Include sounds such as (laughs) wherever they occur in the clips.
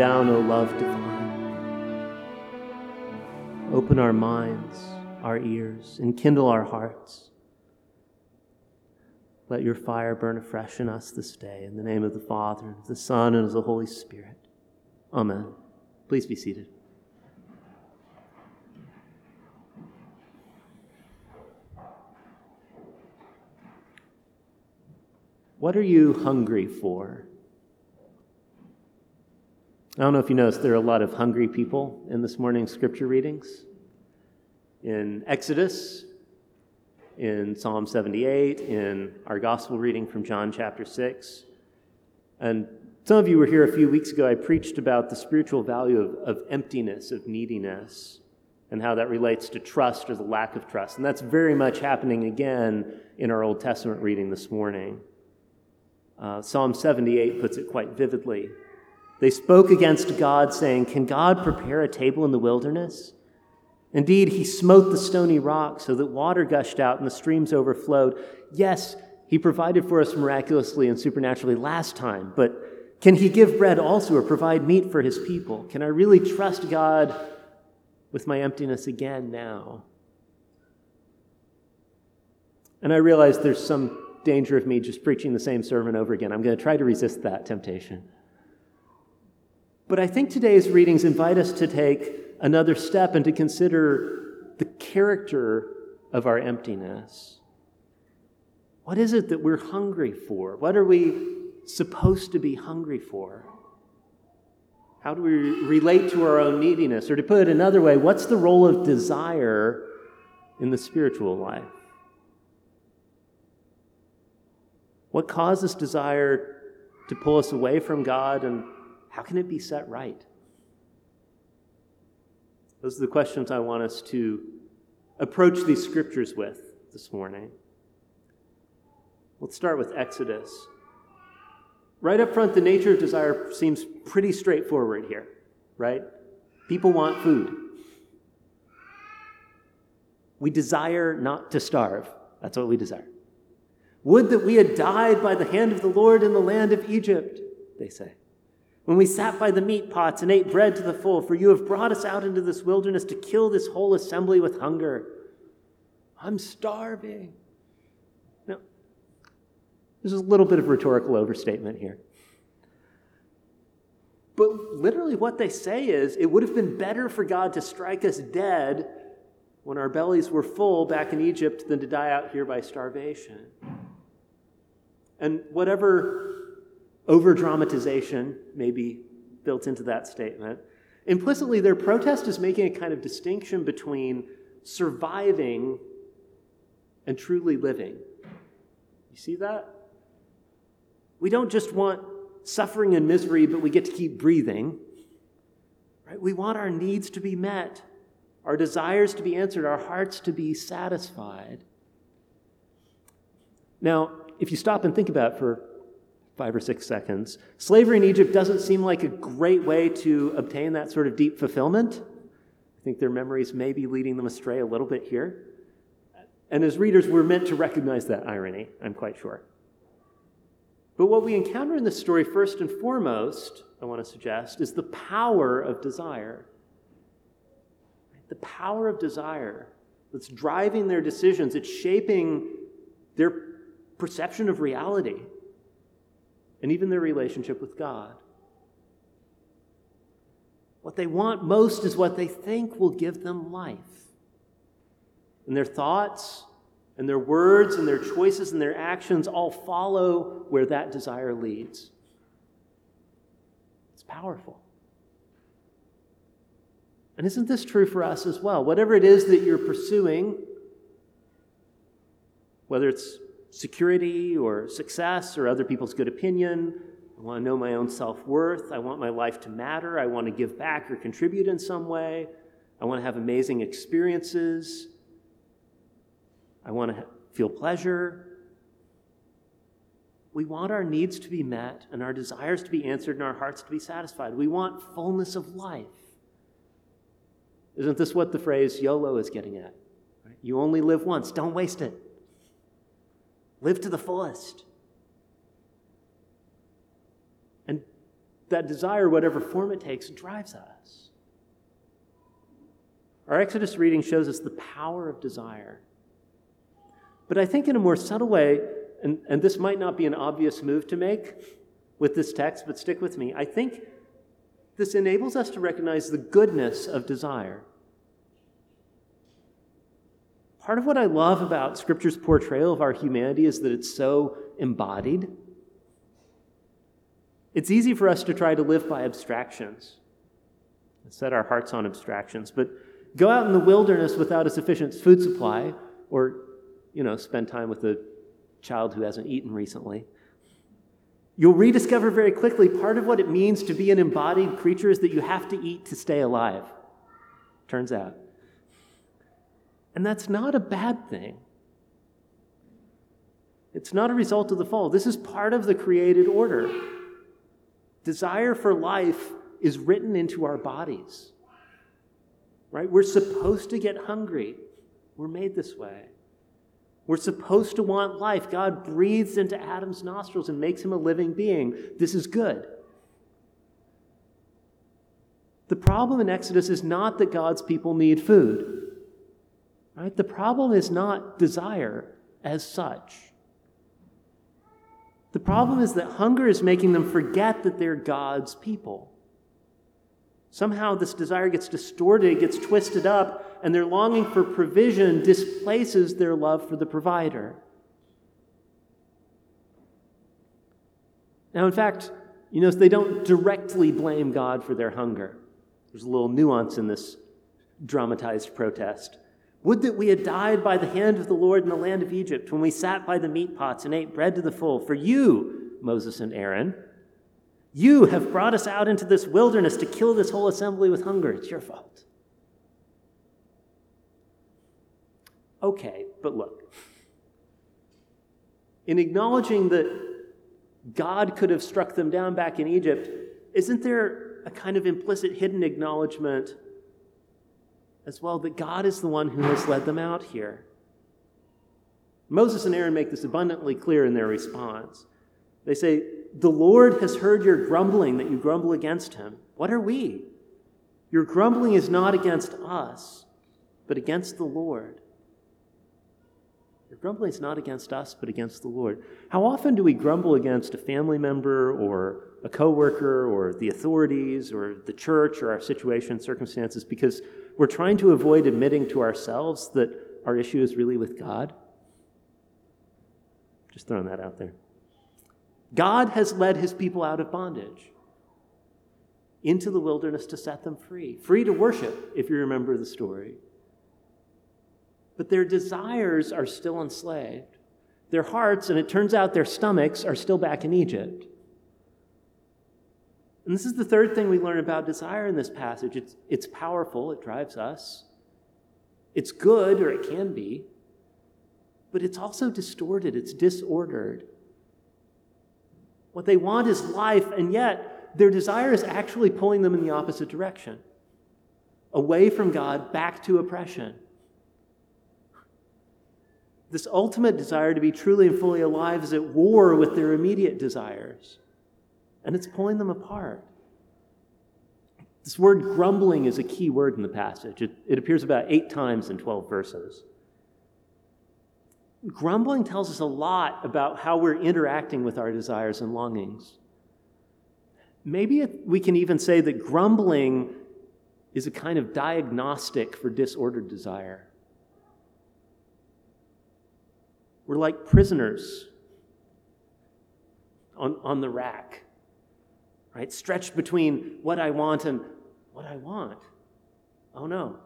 Down, O love divine. Open our minds, our ears, and kindle our hearts. Let your fire burn afresh in us this day. In the name of the Father, and of the Son, and of the Holy Spirit. Amen. Please be seated. What are you hungry for? I don't know if you noticed, there are a lot of hungry people in this morning's scripture readings. In Exodus, in Psalm 78, in our gospel reading from John chapter 6. And some of you were here a few weeks ago. I preached about the spiritual value of, of emptiness, of neediness, and how that relates to trust or the lack of trust. And that's very much happening again in our Old Testament reading this morning. Uh, Psalm 78 puts it quite vividly. They spoke against God, saying, Can God prepare a table in the wilderness? Indeed, he smote the stony rock so that water gushed out and the streams overflowed. Yes, he provided for us miraculously and supernaturally last time, but can he give bread also or provide meat for his people? Can I really trust God with my emptiness again now? And I realize there's some danger of me just preaching the same sermon over again. I'm going to try to resist that temptation. But I think today's readings invite us to take another step and to consider the character of our emptiness. What is it that we're hungry for? What are we supposed to be hungry for? How do we relate to our own neediness? Or to put it another way, what's the role of desire in the spiritual life? What causes desire to pull us away from God, and how can it be set right? Those are the questions I want us to approach these scriptures with this morning. Let's start with Exodus. Right up front, the nature of desire seems pretty straightforward here, right? People want food. We desire not to starve. That's what we desire. Would that we had died by the hand of the Lord in the land of Egypt, they say. When we sat by the meat pots and ate bread to the full, for you have brought us out into this wilderness to kill this whole assembly with hunger. I'm starving. Now, there's a little bit of rhetorical overstatement here. But literally, what they say is it would have been better for God to strike us dead when our bellies were full back in Egypt than to die out here by starvation. And whatever over dramatization may be built into that statement, implicitly their protest is making a kind of distinction between surviving and truly living. You see that? We don't just want suffering and misery, but we get to keep breathing. Right? We want our needs to be met, our desires to be answered, our hearts to be satisfied. Now, if you stop and think about it for five or six seconds, slavery in Egypt doesn't seem like a great way to obtain that sort of deep fulfillment. I think their memories may be leading them astray a little bit here. And as readers, we're meant to recognize that irony, I'm quite sure. But what we encounter in this story, first and foremost, I want to suggest, is the power of desire. The power of desire that's driving their decisions, it's shaping their perception of reality, and even their relationship with God. What they want most is what they think will give them life. And their thoughts and their words and their choices and their actions all follow where that desire leads. It's powerful. And isn't this true for us as well? Whatever it is that you're pursuing, whether it's security or success or other people's good opinion. I want to know my own self worth. I want my life to matter. I want to give back or contribute in some way. I want to have amazing experiences. I want to feel pleasure. We want our needs to be met and our desires to be answered and our hearts to be satisfied. We want fullness of life. Isn't this what the phrase YOLO is getting at? You only live once, don't waste it. Live to the fullest. And that desire, whatever form it takes, drives us. Our Exodus reading shows us the power of desire. But I think in a more subtle way, and, and this might not be an obvious move to make with this text, but stick with me. I think this enables us to recognize the goodness of desire. Part of what I love about Scripture's portrayal of our humanity is that it's so embodied. It's easy for us to try to live by abstractions and set our hearts on abstractions, but go out in the wilderness without a sufficient food supply, or, you know, spend time with a child who hasn't eaten recently. You'll rediscover very quickly part of what it means to be an embodied creature is that you have to eat to stay alive, turns out. And that's not a bad thing. It's not a result of the fall. This is part of the created order. Desire for life is written into our bodies. Right? We're supposed to get hungry. We're made this way. We're supposed to want life. God breathes into Adam's nostrils and makes him a living being. This is good. The problem in Exodus is not that God's people need food. Right? The problem is not desire as such. The problem is that hunger is making them forget that they're God's people. Somehow this desire gets distorted, gets twisted up, and their longing for provision displaces their love for the provider. Now, in fact, you notice they don't directly blame God for their hunger. There's a little nuance in this dramatized protest. Would that we had died by the hand of the Lord in the land of Egypt when we sat by the meat pots and ate bread to the full. For you, Moses and Aaron, you have brought us out into this wilderness to kill this whole assembly with hunger. It's your fault. Okay, but look. In acknowledging that God could have struck them down back in Egypt, isn't there a kind of implicit hidden acknowledgement as well that God is the one who has led them out here. Moses and Aaron make this abundantly clear in their response. They say, The Lord has heard your grumbling that you grumble against him. What are we? Your grumbling is not against us, but against the Lord. Your grumbling is not against us, but against the Lord. How often do we grumble against a family member or a coworker or the authorities or the church or our situation, circumstances, because we're trying to avoid admitting to ourselves that our issue is really with God. Just throwing that out there. God has led his people out of bondage into the wilderness to set them free, free to worship, if you remember the story. But their desires are still enslaved. Their hearts, and it turns out their stomachs, are still back in Egypt. And this is the third thing we learn about desire in this passage it's, it's powerful, it drives us. It's good, or it can be, but it's also distorted, it's disordered. What they want is life, and yet their desire is actually pulling them in the opposite direction away from God, back to oppression. This ultimate desire to be truly and fully alive is at war with their immediate desires and it's pulling them apart. This word grumbling is a key word in the passage. It, it appears about eight times in 12 verses. Grumbling tells us a lot about how we're interacting with our desires and longings. Maybe it, we can even say that grumbling is a kind of diagnostic for disordered desire. We're like prisoners on, on the rack right? Stretched between what I want and what I want. Oh no.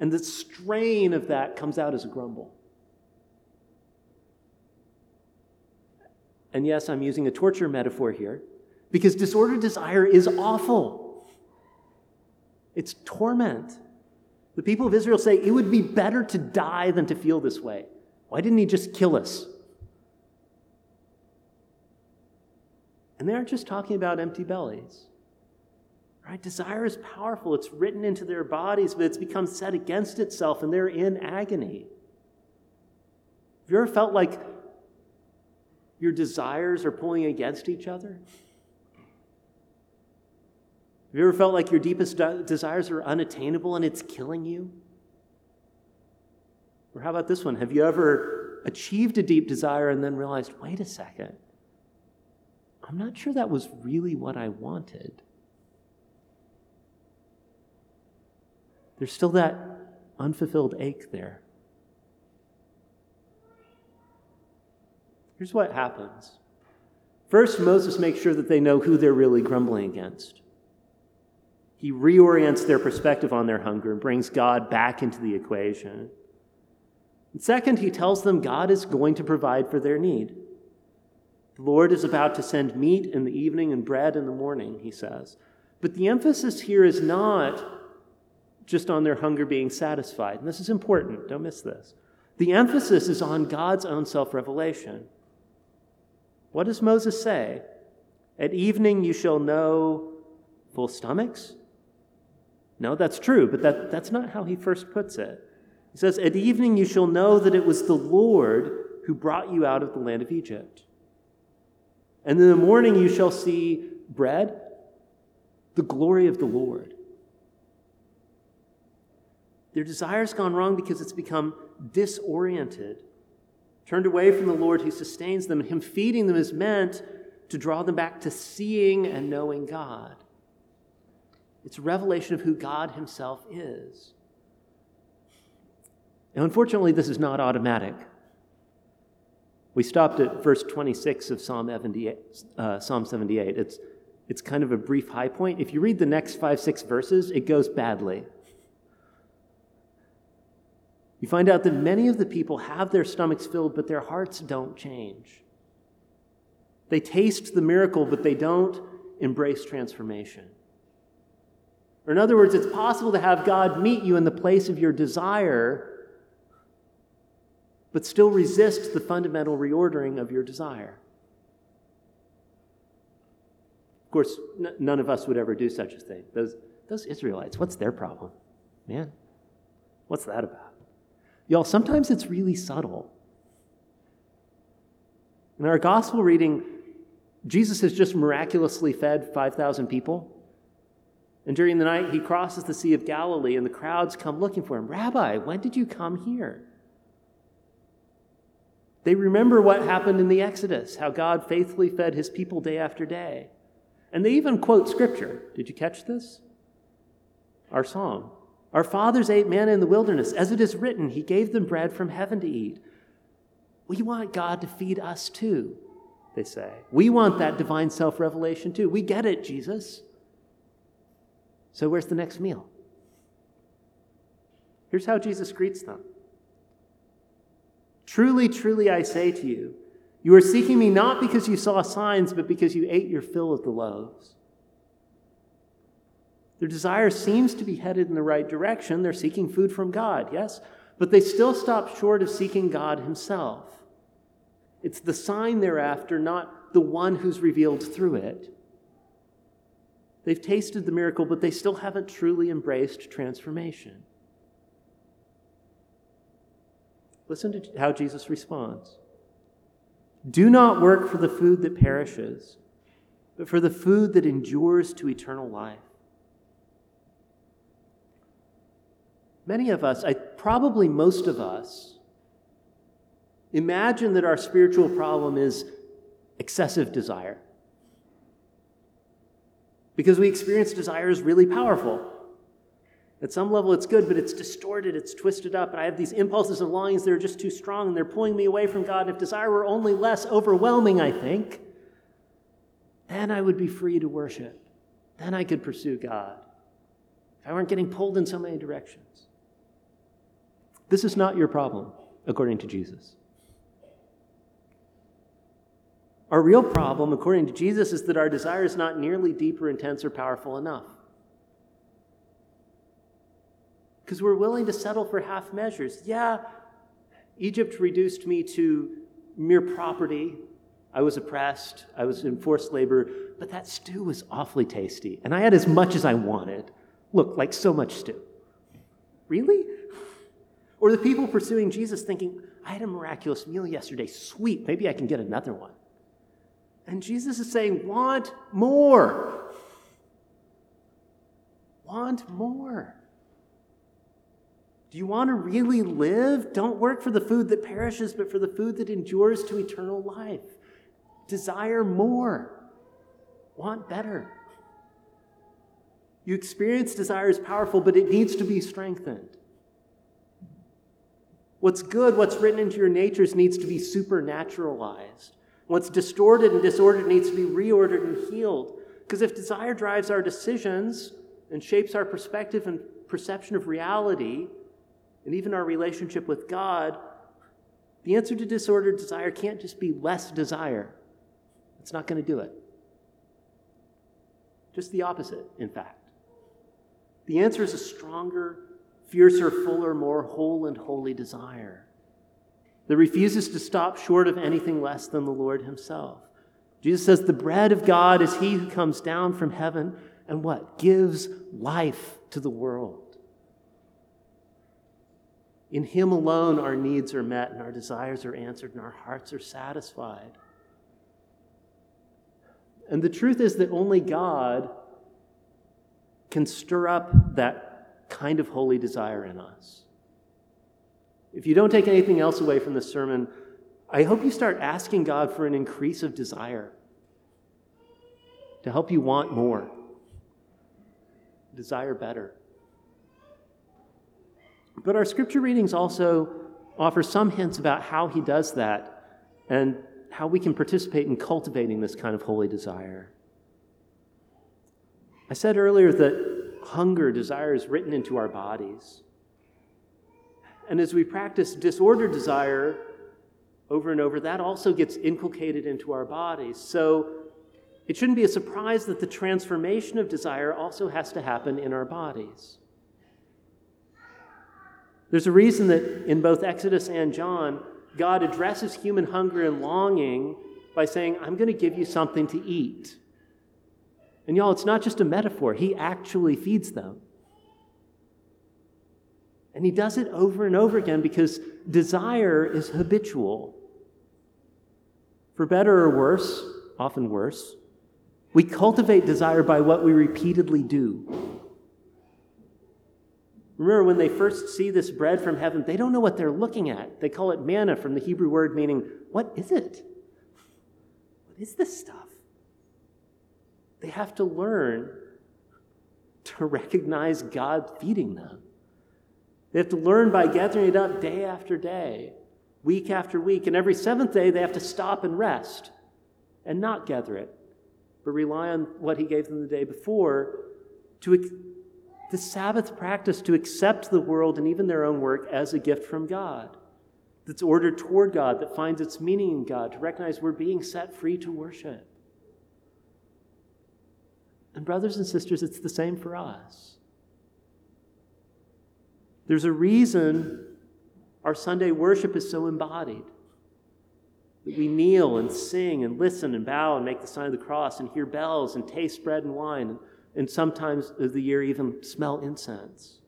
And the strain of that comes out as a grumble. And yes, I'm using a torture metaphor here because disordered desire is awful. It's torment. The people of Israel say it would be better to die than to feel this way. Why didn't he just kill us? And they aren't just talking about empty bellies. Right? Desire is powerful. It's written into their bodies, but it's become set against itself, and they're in agony. Have you ever felt like your desires are pulling against each other? Have you ever felt like your deepest de- desires are unattainable and it's killing you? Or how about this one? Have you ever achieved a deep desire and then realized, wait a second, I'm not sure that was really what I wanted? There's still that unfulfilled ache there. Here's what happens. First, Moses makes sure that they know who they're really grumbling against. He reorients their perspective on their hunger and brings God back into the equation. And second, he tells them God is going to provide for their need. The Lord is about to send meat in the evening and bread in the morning, he says. But the emphasis here is not just on their hunger being satisfied. And this is important, don't miss this. The emphasis is on God's own self revelation. What does Moses say? At evening you shall know full stomachs? No, that's true, but that, that's not how he first puts it. He says, At evening you shall know that it was the Lord who brought you out of the land of Egypt. And in the morning you shall see bread, the glory of the Lord. Their desire's gone wrong because it's become disoriented, turned away from the Lord who sustains them. And him feeding them is meant to draw them back to seeing and knowing God. It's a revelation of who God Himself is. Now, unfortunately, this is not automatic. We stopped at verse 26 of Psalm 78. Uh, Psalm 78. It's, it's kind of a brief high point. If you read the next five, six verses, it goes badly. You find out that many of the people have their stomachs filled, but their hearts don't change. They taste the miracle, but they don't embrace transformation. Or, in other words, it's possible to have God meet you in the place of your desire but still resist the fundamental reordering of your desire. Of course, n- none of us would ever do such a thing. Those, those Israelites, what's their problem? Man, what's that about? Y'all, sometimes it's really subtle. In our gospel reading, Jesus has just miraculously fed 5,000 people. And during the night, he crosses the Sea of Galilee, and the crowds come looking for him. Rabbi, when did you come here? They remember what happened in the Exodus, how God faithfully fed his people day after day. And they even quote scripture. Did you catch this? Our song. Our fathers ate manna in the wilderness. As it is written, he gave them bread from heaven to eat. We want God to feed us too, they say. We want that divine self revelation too. We get it, Jesus. So where's the next meal? Here's how Jesus greets them Truly, truly, I say to you, you are seeking me not because you saw signs, but because you ate your fill of the loaves. Their desire seems to be headed in the right direction. They're seeking food from God, yes? But they still stop short of seeking God Himself. It's the sign they're after, not the one who's revealed through it. They've tasted the miracle, but they still haven't truly embraced transformation. Listen to how Jesus responds Do not work for the food that perishes, but for the food that endures to eternal life. Many of us, I, probably most of us, imagine that our spiritual problem is excessive desire. Because we experience desire really powerful. At some level, it's good, but it's distorted, it's twisted up, and I have these impulses and longings that are just too strong, and they're pulling me away from God. If desire were only less overwhelming, I think, then I would be free to worship. Then I could pursue God. If I weren't getting pulled in so many directions. This is not your problem, according to Jesus. Our real problem, according to Jesus, is that our desire is not nearly deep or intense or powerful enough because we're willing to settle for half measures. Yeah, Egypt reduced me to mere property. I was oppressed. I was in forced labor. But that stew was awfully tasty. And I had as much as I wanted. Look, like so much stew. Really? (laughs) Or the people pursuing Jesus thinking, I had a miraculous meal yesterday. Sweet. Maybe I can get another one. And Jesus is saying, want more. Want more. Do you want to really live? Don't work for the food that perishes, but for the food that endures to eternal life. Desire more. Want better. You experience desire is powerful, but it needs to be strengthened. What's good, what's written into your natures, needs to be supernaturalized. What's distorted and disordered needs to be reordered and healed. Because if desire drives our decisions and shapes our perspective and perception of reality, and even our relationship with God, the answer to disordered desire can't just be less desire. It's not going to do it. Just the opposite, in fact. The answer is a stronger, fiercer, fuller, more whole and holy desire that refuses to stop short of anything less than the Lord Himself. Jesus says, The bread of God is He who comes down from heaven and what? Gives life to the world. In Him alone, our needs are met and our desires are answered and our hearts are satisfied. And the truth is that only God can stir up that kind of holy desire in us. If you don't take anything else away from this sermon, I hope you start asking God for an increase of desire to help you want more, desire better. But our scripture readings also offer some hints about how he does that and how we can participate in cultivating this kind of holy desire. I said earlier that hunger, desire is written into our bodies. And as we practice disordered desire over and over, that also gets inculcated into our bodies. So it shouldn't be a surprise that the transformation of desire also has to happen in our bodies. There's a reason that in both Exodus and John, God addresses human hunger and longing by saying, I'm going to give you something to eat. And y'all, it's not just a metaphor, He actually feeds them. And he does it over and over again because desire is habitual. For better or worse, often worse, we cultivate desire by what we repeatedly do. Remember, when they first see this bread from heaven, they don't know what they're looking at. They call it manna from the Hebrew word meaning, what is it? What is this stuff? They have to learn to recognize God feeding them. They have to learn by gathering it up day after day, week after week. And every seventh day, they have to stop and rest and not gather it, but rely on what He gave them the day before to the Sabbath practice to accept the world and even their own work as a gift from God that's ordered toward God, that finds its meaning in God, to recognize we're being set free to worship. And, brothers and sisters, it's the same for us. There's a reason our Sunday worship is so embodied. That we kneel and sing and listen and bow and make the sign of the cross and hear bells and taste bread and wine and sometimes of the year even smell incense.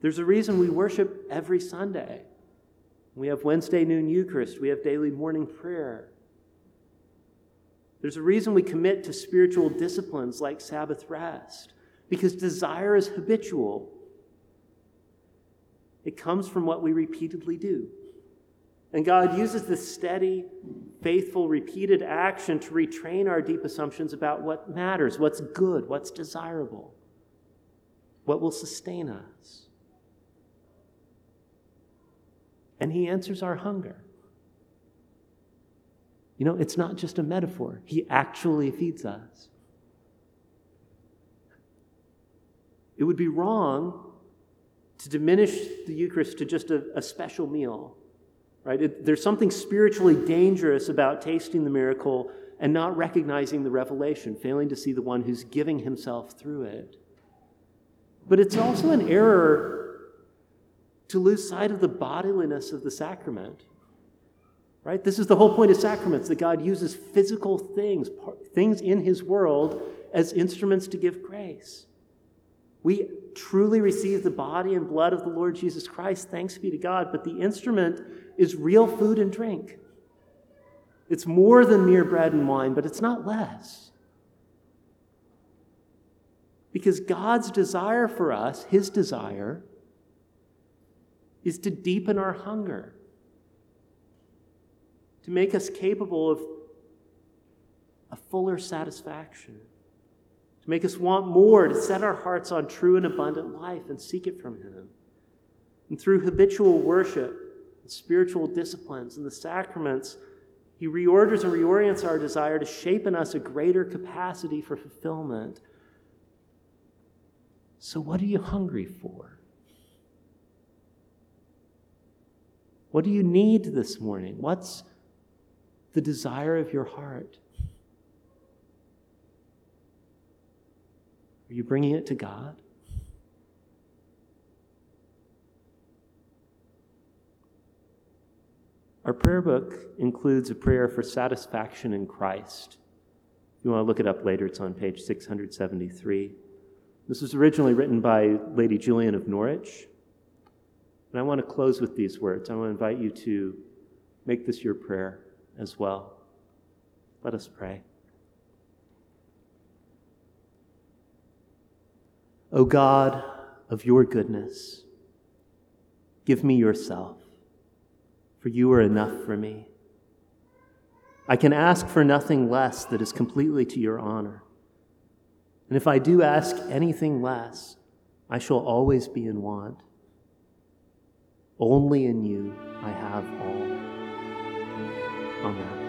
There's a reason we worship every Sunday. We have Wednesday noon Eucharist, we have daily morning prayer. There's a reason we commit to spiritual disciplines like Sabbath rest because desire is habitual. It comes from what we repeatedly do. And God uses this steady, faithful, repeated action to retrain our deep assumptions about what matters, what's good, what's desirable, what will sustain us. And He answers our hunger. You know, it's not just a metaphor, He actually feeds us. It would be wrong to diminish the Eucharist to just a, a special meal, right? It, there's something spiritually dangerous about tasting the miracle and not recognizing the revelation, failing to see the one who's giving himself through it. But it's also an error to lose sight of the bodiliness of the sacrament. Right? This is the whole point of sacraments that God uses physical things, things in his world, as instruments to give grace. We truly receive the body and blood of the Lord Jesus Christ, thanks be to God, but the instrument is real food and drink. It's more than mere bread and wine, but it's not less. Because God's desire for us, His desire, is to deepen our hunger, to make us capable of a fuller satisfaction, to make us want more, to set our hearts on true and abundant life and seek it from Him. And through habitual worship, and spiritual disciplines, and the sacraments, He reorders and reorients our desire to shape in us a greater capacity for fulfillment. So, what are you hungry for? What do you need this morning? What's the desire of your heart? Are you bringing it to God? Our prayer book includes a prayer for satisfaction in Christ. If you want to look it up later, it's on page 673. This was originally written by Lady Julian of Norwich. And I want to close with these words. I want to invite you to make this your prayer as well. Let us pray. O God of your goodness, give me yourself, for you are enough for me. I can ask for nothing less that is completely to your honor. And if I do ask anything less, I shall always be in want. Only in you I have all. Amen.